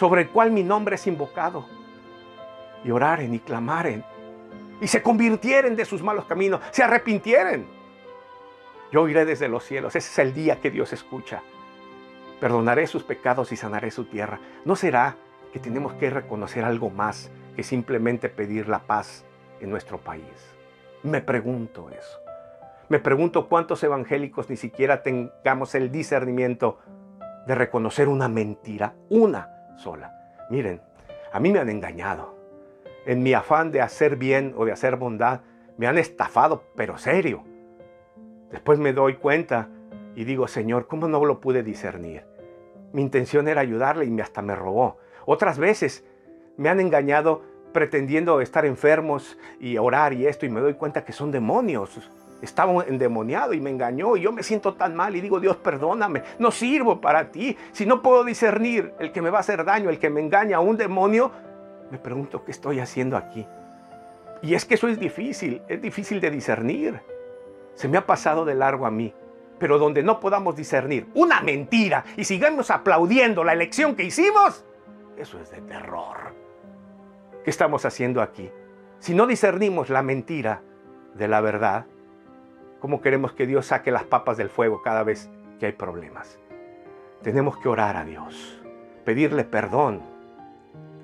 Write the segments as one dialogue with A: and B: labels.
A: sobre el cual mi nombre es invocado, y oraren y clamaren, y se convirtieren de sus malos caminos, se arrepintieren. Yo iré desde los cielos, ese es el día que Dios escucha. Perdonaré sus pecados y sanaré su tierra. ¿No será que tenemos que reconocer algo más que simplemente pedir la paz en nuestro país? Me pregunto eso. Me pregunto cuántos evangélicos ni siquiera tengamos el discernimiento de reconocer una mentira, una sola. Miren, a mí me han engañado. En mi afán de hacer bien o de hacer bondad, me han estafado, pero serio. Después me doy cuenta y digo, Señor, ¿cómo no lo pude discernir? Mi intención era ayudarle y hasta me robó. Otras veces me han engañado pretendiendo estar enfermos y orar y esto y me doy cuenta que son demonios. Estaba endemoniado y me engañó y yo me siento tan mal y digo, Dios, perdóname, no sirvo para ti. Si no puedo discernir el que me va a hacer daño, el que me engaña, un demonio, me pregunto qué estoy haciendo aquí. Y es que eso es difícil, es difícil de discernir. Se me ha pasado de largo a mí. Pero donde no podamos discernir una mentira y sigamos aplaudiendo la elección que hicimos, eso es de terror. ¿Qué estamos haciendo aquí? Si no discernimos la mentira de la verdad, ¿cómo queremos que Dios saque las papas del fuego cada vez que hay problemas? Tenemos que orar a Dios, pedirle perdón,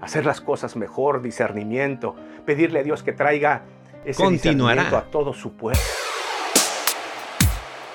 A: hacer las cosas mejor, discernimiento, pedirle a Dios que traiga ese discernimiento a todo su pueblo.